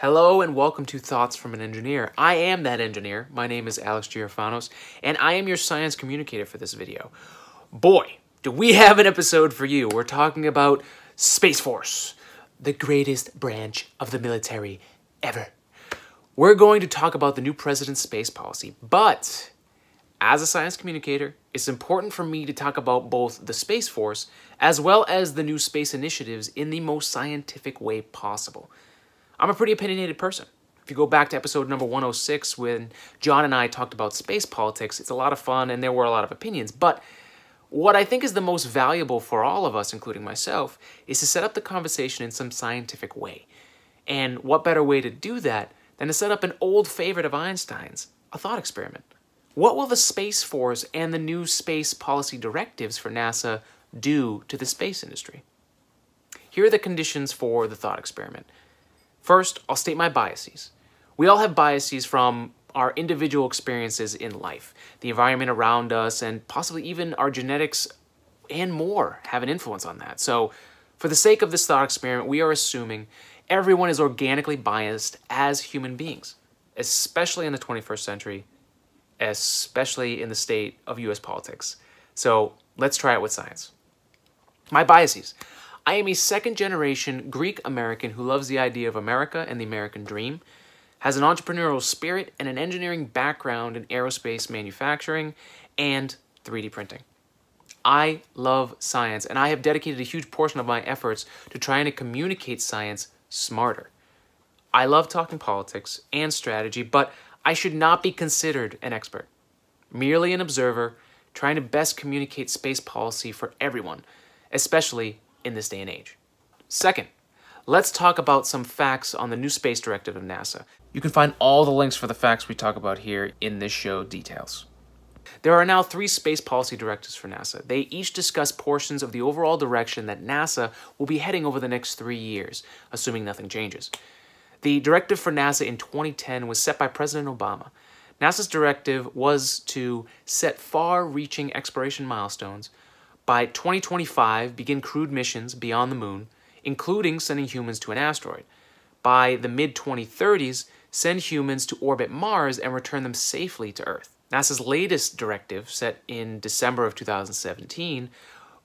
Hello and welcome to Thoughts from an Engineer. I am that engineer. My name is Alex Girofanos, and I am your science communicator for this video. Boy, do we have an episode for you. We're talking about Space Force, the greatest branch of the military ever. We're going to talk about the new president's space policy, but as a science communicator, it's important for me to talk about both the Space Force as well as the new space initiatives in the most scientific way possible. I'm a pretty opinionated person. If you go back to episode number 106 when John and I talked about space politics, it's a lot of fun and there were a lot of opinions. But what I think is the most valuable for all of us, including myself, is to set up the conversation in some scientific way. And what better way to do that than to set up an old favorite of Einstein's, a thought experiment? What will the Space Force and the new space policy directives for NASA do to the space industry? Here are the conditions for the thought experiment. First, I'll state my biases. We all have biases from our individual experiences in life, the environment around us, and possibly even our genetics and more have an influence on that. So, for the sake of this thought experiment, we are assuming everyone is organically biased as human beings, especially in the 21st century, especially in the state of US politics. So, let's try it with science. My biases. I am a second generation Greek American who loves the idea of America and the American dream, has an entrepreneurial spirit and an engineering background in aerospace manufacturing and 3D printing. I love science, and I have dedicated a huge portion of my efforts to trying to communicate science smarter. I love talking politics and strategy, but I should not be considered an expert. Merely an observer trying to best communicate space policy for everyone, especially in this day and age. Second, let's talk about some facts on the new space directive of NASA. You can find all the links for the facts we talk about here in this show details. There are now three space policy directives for NASA. They each discuss portions of the overall direction that NASA will be heading over the next three years, assuming nothing changes. The directive for NASA in 2010 was set by President Obama. NASA's directive was to set far reaching exploration milestones by 2025, begin crewed missions beyond the moon, including sending humans to an asteroid. By the mid 2030s, send humans to orbit Mars and return them safely to Earth. NASA's latest directive, set in December of 2017,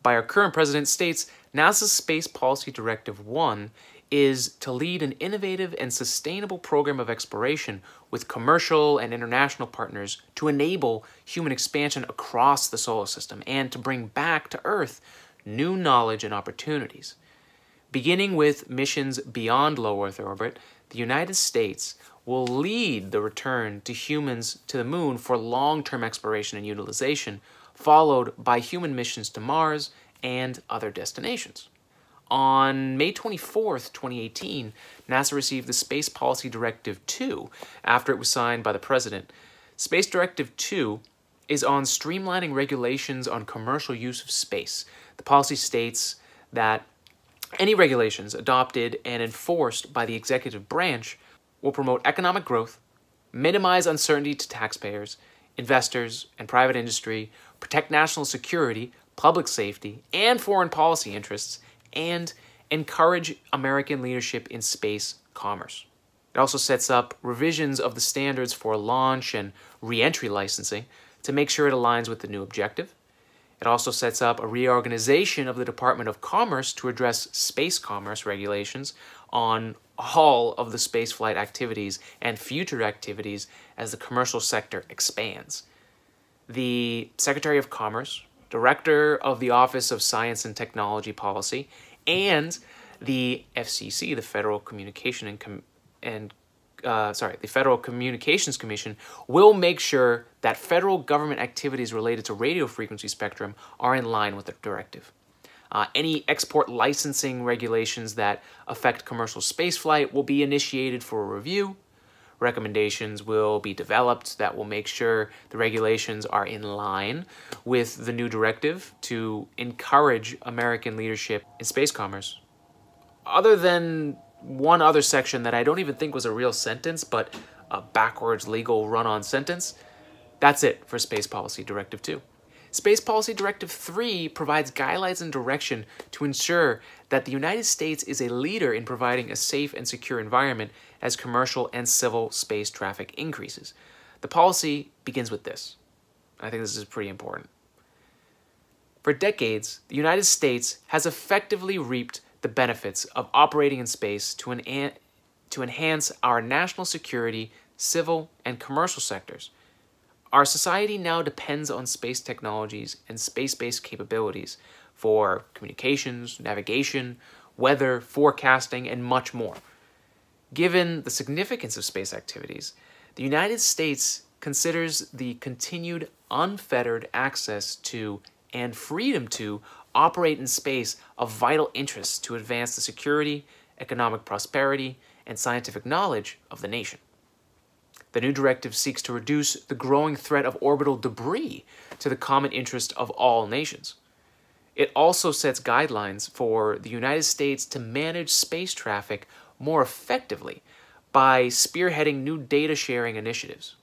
by our current president, states NASA's Space Policy Directive 1 is to lead an innovative and sustainable program of exploration with commercial and international partners to enable human expansion across the solar system and to bring back to Earth new knowledge and opportunities. Beginning with missions beyond low Earth orbit, the United States will lead the return to humans to the moon for long term exploration and utilization, followed by human missions to Mars and other destinations. On May 24th, 2018, NASA received the Space Policy Directive 2 after it was signed by the President. Space Directive 2 is on streamlining regulations on commercial use of space. The policy states that any regulations adopted and enforced by the executive branch will promote economic growth, minimize uncertainty to taxpayers, investors, and private industry, protect national security, public safety, and foreign policy interests, and encourage American leadership in space commerce. It also sets up revisions of the standards for launch and reentry licensing to make sure it aligns with the new objective. It also sets up a reorganization of the Department of Commerce to address space commerce regulations on all of the spaceflight activities and future activities as the commercial sector expands. The Secretary of Commerce director of the Office of Science and Technology Policy, and the FCC, the Federal Communication and Com- and uh, sorry, the Federal Communications Commission will make sure that federal government activities related to radio frequency spectrum are in line with the directive. Uh, any export licensing regulations that affect commercial spaceflight will be initiated for a review recommendations will be developed that will make sure the regulations are in line with the new directive to encourage American leadership in space commerce. Other than one other section that I don't even think was a real sentence, but a backwards legal run on sentence, that's it for Space Policy Directive 2. Space Policy Directive 3 provides guidelines and direction to ensure that the United States is a leader in providing a safe and secure environment as commercial and civil space traffic increases. The policy begins with this. I think this is pretty important. For decades, the United States has effectively reaped the benefits of operating in space to, to enhance our national security, civil, and commercial sectors our society now depends on space technologies and space based capabilities for communications, navigation, weather, forecasting, and much more. Given the significance of space activities, the United States considers the continued unfettered access to and freedom to operate in space of vital interest to advance the security, economic prosperity, and scientific knowledge of the nation. The new directive seeks to reduce the growing threat of orbital debris to the common interest of all nations. It also sets guidelines for the United States to manage space traffic more effectively by spearheading new data sharing initiatives.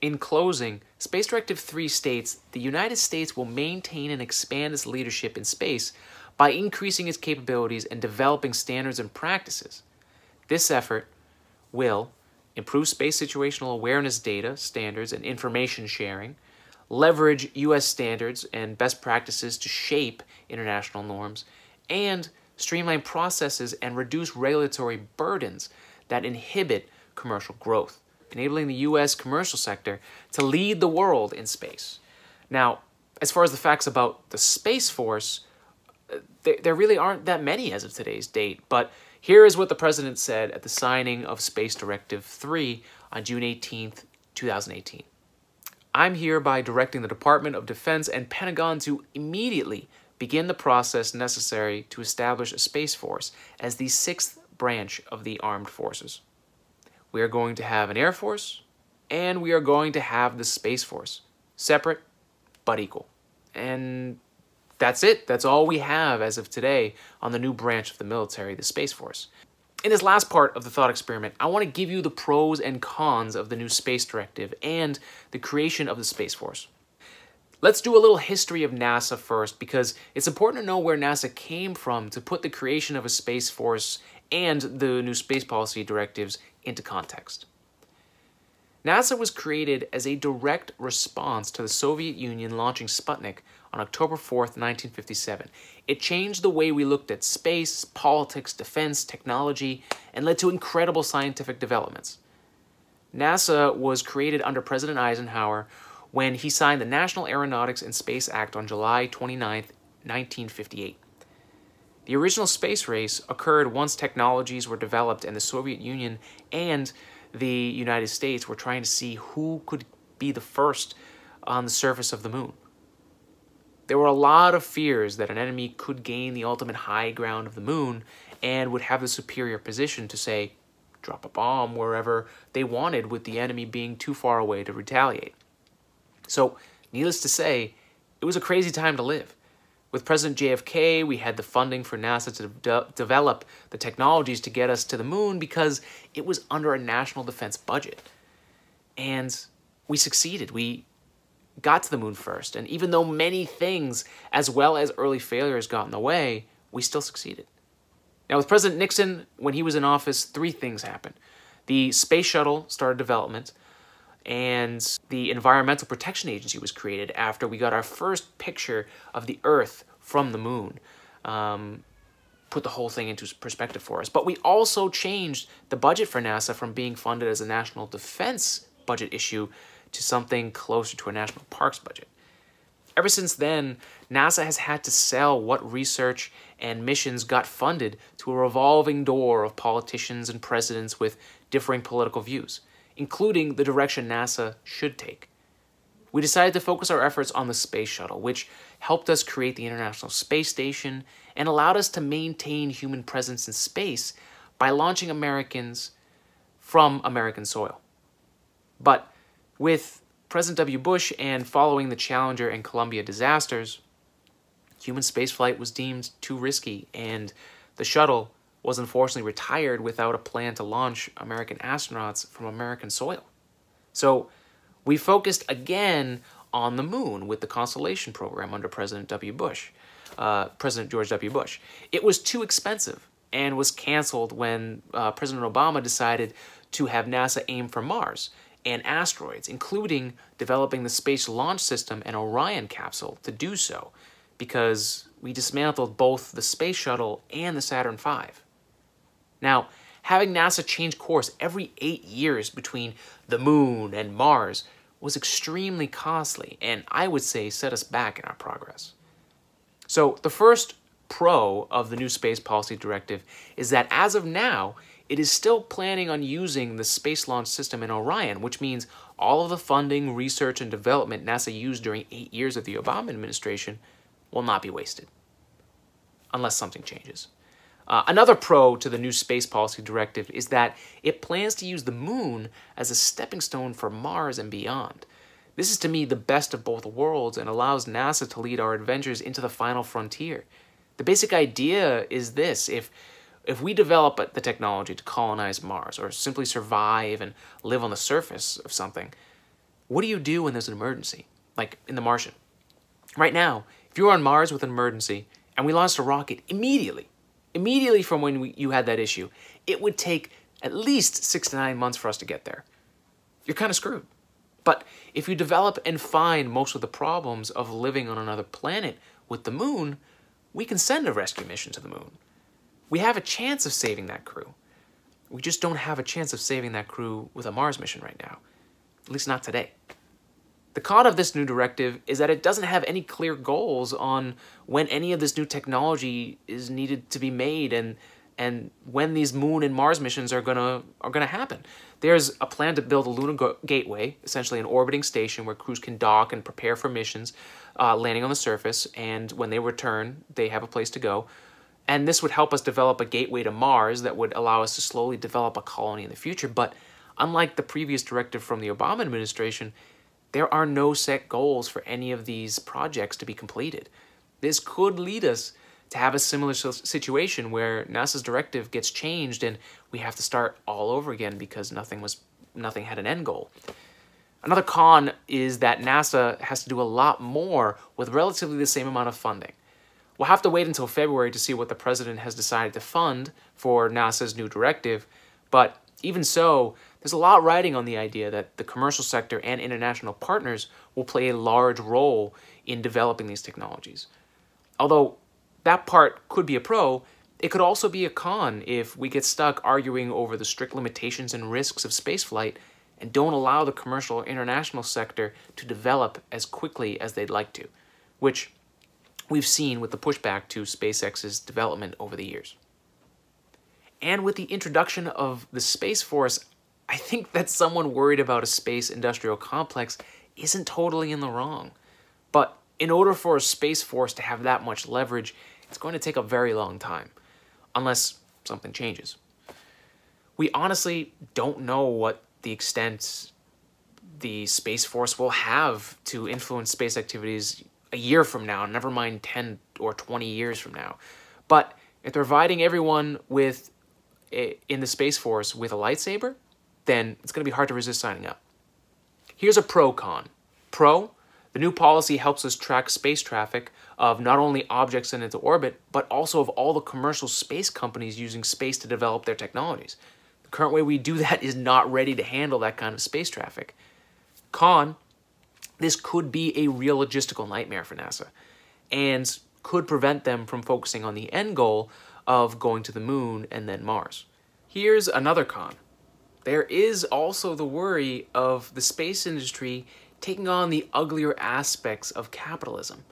In closing, Space Directive 3 states the United States will maintain and expand its leadership in space by increasing its capabilities and developing standards and practices. This effort will, improve space situational awareness data, standards, and information sharing, leverage U.S. standards and best practices to shape international norms, and streamline processes and reduce regulatory burdens that inhibit commercial growth, enabling the U.S. commercial sector to lead the world in space. Now, as far as the facts about the Space Force, uh, there, there really aren't that many as of today's date, but here is what the president said at the signing of Space Directive 3 on June 18, 2018. I'm hereby directing the Department of Defense and Pentagon to immediately begin the process necessary to establish a Space Force as the sixth branch of the armed forces. We are going to have an Air Force, and we are going to have the Space Force, separate but equal. And that's it. That's all we have as of today on the new branch of the military, the Space Force. In this last part of the thought experiment, I want to give you the pros and cons of the new Space Directive and the creation of the Space Force. Let's do a little history of NASA first because it's important to know where NASA came from to put the creation of a Space Force and the new space policy directives into context. NASA was created as a direct response to the Soviet Union launching Sputnik on October 4th, 1957. It changed the way we looked at space, politics, defense, technology, and led to incredible scientific developments. NASA was created under President Eisenhower when he signed the National Aeronautics and Space Act on July 29, 1958. The original space race occurred once technologies were developed and the Soviet Union and the United States were trying to see who could be the first on the surface of the moon. There were a lot of fears that an enemy could gain the ultimate high ground of the moon and would have the superior position to, say, drop a bomb wherever they wanted, with the enemy being too far away to retaliate. So, needless to say, it was a crazy time to live. With President JFK, we had the funding for NASA to de- develop the technologies to get us to the moon because it was under a national defense budget. And we succeeded. We got to the moon first. And even though many things, as well as early failures, got in the way, we still succeeded. Now, with President Nixon, when he was in office, three things happened. The space shuttle started development, and the Environmental Protection Agency was created after we got our first picture of the Earth from the moon. Um, put the whole thing into perspective for us. But we also changed the budget for NASA from being funded as a national defense budget issue to something closer to a national parks budget. Ever since then, NASA has had to sell what research and missions got funded to a revolving door of politicians and presidents with differing political views including the direction NASA should take. We decided to focus our efforts on the space shuttle, which helped us create the International Space Station and allowed us to maintain human presence in space by launching Americans from American soil. But with President W. Bush and following the Challenger and Columbia disasters, human spaceflight was deemed too risky, and the shuttle was unfortunately retired without a plan to launch American astronauts from American soil. So we focused again on the moon with the Constellation program under President W. Bush, uh, President George W. Bush. It was too expensive and was canceled when uh, President Obama decided to have NASA aim for Mars and asteroids, including developing the Space Launch System and Orion capsule to do so, because we dismantled both the Space Shuttle and the Saturn V. Now, having NASA change course every eight years between the Moon and Mars was extremely costly, and I would say set us back in our progress. So, the first pro of the new Space Policy Directive is that as of now, it is still planning on using the Space Launch System in Orion, which means all of the funding, research, and development NASA used during eight years of the Obama administration will not be wasted, unless something changes. Uh, another pro to the new Space Policy Directive is that it plans to use the moon as a stepping stone for Mars and beyond. This is to me the best of both worlds and allows NASA to lead our adventures into the final frontier. The basic idea is this if if we develop the technology to colonize Mars or simply survive and live on the surface of something, what do you do when there's an emergency? Like in The Martian. Right now, if you were on Mars with an emergency and we launched a rocket immediately, immediately from when we, you had that issue, it would take at least six to nine months for us to get there. You're kind of screwed. But if you develop and find most of the problems of living on another planet with the moon, we can send a rescue mission to the moon. We have a chance of saving that crew. We just don't have a chance of saving that crew with a Mars mission right now. At least not today. The con of this new directive is that it doesn't have any clear goals on when any of this new technology is needed to be made and and when these moon and Mars missions are gonna are gonna happen. There's a plan to build a lunar go- gateway, essentially an orbiting station where crews can dock and prepare for missions, uh, landing on the surface, and when they return, they have a place to go. And this would help us develop a gateway to Mars that would allow us to slowly develop a colony in the future. But unlike the previous directive from the Obama administration, there are no set goals for any of these projects to be completed. This could lead us to have a similar situation where NASA's directive gets changed and we have to start all over again because nothing was nothing had an end goal. Another con is that NASA has to do a lot more with relatively the same amount of funding. We'll have to wait until February to see what the president has decided to fund for NASA's new directive, but even so, there's a lot riding on the idea that the commercial sector and international partners will play a large role in developing these technologies. Although that part could be a pro, it could also be a con if we get stuck arguing over the strict limitations and risks of spaceflight and don't allow the commercial or international sector to develop as quickly as they'd like to, which we've seen with the pushback to SpaceX's development over the years. And with the introduction of the Space Force, I think that someone worried about a space industrial complex isn't totally in the wrong. But in order for a Space Force to have that much leverage, it's going to take a very long time, unless something changes. We honestly don't know what the extent the Space Force will have to influence space activities a year from now, never mind 10 or 20 years from now. But if they're providing everyone with eh, in the Space Force with a lightsaber, then it's going to be hard to resist signing up. Here's a pro con. Pro, the new policy helps us track space traffic of not only objects sent into orbit, but also of all the commercial space companies using space to develop their technologies. The current way we do that is not ready to handle that kind of space traffic. Con, this could be a real logistical nightmare for NASA and could prevent them from focusing on the end goal of going to the moon and then Mars. Here's another con. There is also the worry of the space industry taking on the uglier aspects of capitalism,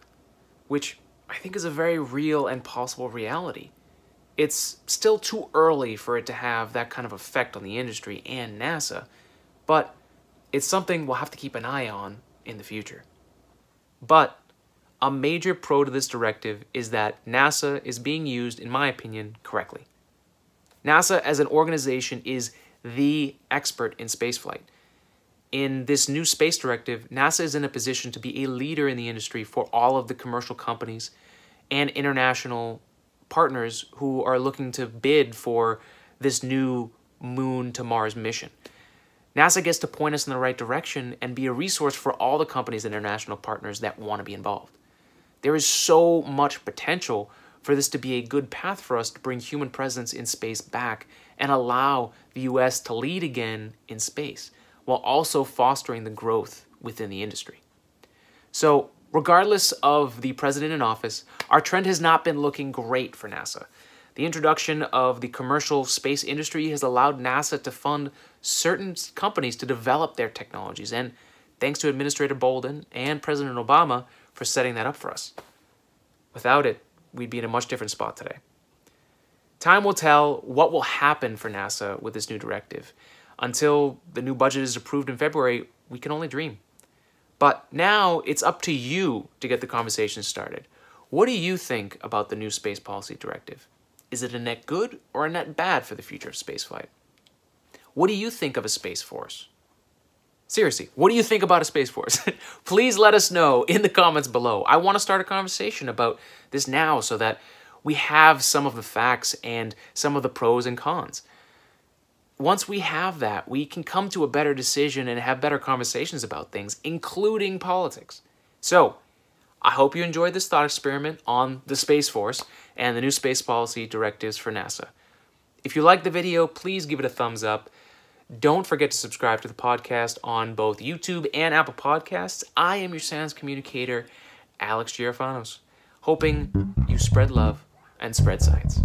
which I think is a very real and possible reality. It's still too early for it to have that kind of effect on the industry and NASA, but it's something we'll have to keep an eye on in the future. But a major pro to this directive is that NASA is being used, in my opinion, correctly. NASA as an organization is the expert in spaceflight. In this new space directive, NASA is in a position to be a leader in the industry for all of the commercial companies and international partners who are looking to bid for this new moon to Mars mission. NASA gets to point us in the right direction and be a resource for all the companies and international partners that want to be involved. There is so much potential for this to be a good path for us to bring human presence in space back and allow the US to lead again in space, while also fostering the growth within the industry. So, regardless of the president in office, our trend has not been looking great for NASA. The introduction of the commercial space industry has allowed NASA to fund certain companies to develop their technologies, and thanks to Administrator Bolden and President Obama for setting that up for us. Without it, we'd be in a much different spot today. Time will tell what will happen for NASA with this new directive. Until the new budget is approved in February, we can only dream. But now it's up to you to get the conversation started. What do you think about the new space policy directive? Is it a net good or a net bad for the future of spaceflight? What do you think of a space force? Seriously, what do you think about a space force? Please let us know in the comments below. I want to start a conversation about this now so that we have some of the facts and some of the pros and cons. Once we have that, we can come to a better decision and have better conversations about things, including politics. So, I hope you enjoyed this thought experiment on the Space Force and the new space policy directives for NASA. If you liked the video, please give it a thumbs up. Don't forget to subscribe to the podcast on both YouTube and Apple Podcasts. I am your science communicator, Alex Girofanos, hoping you spread love and spread science.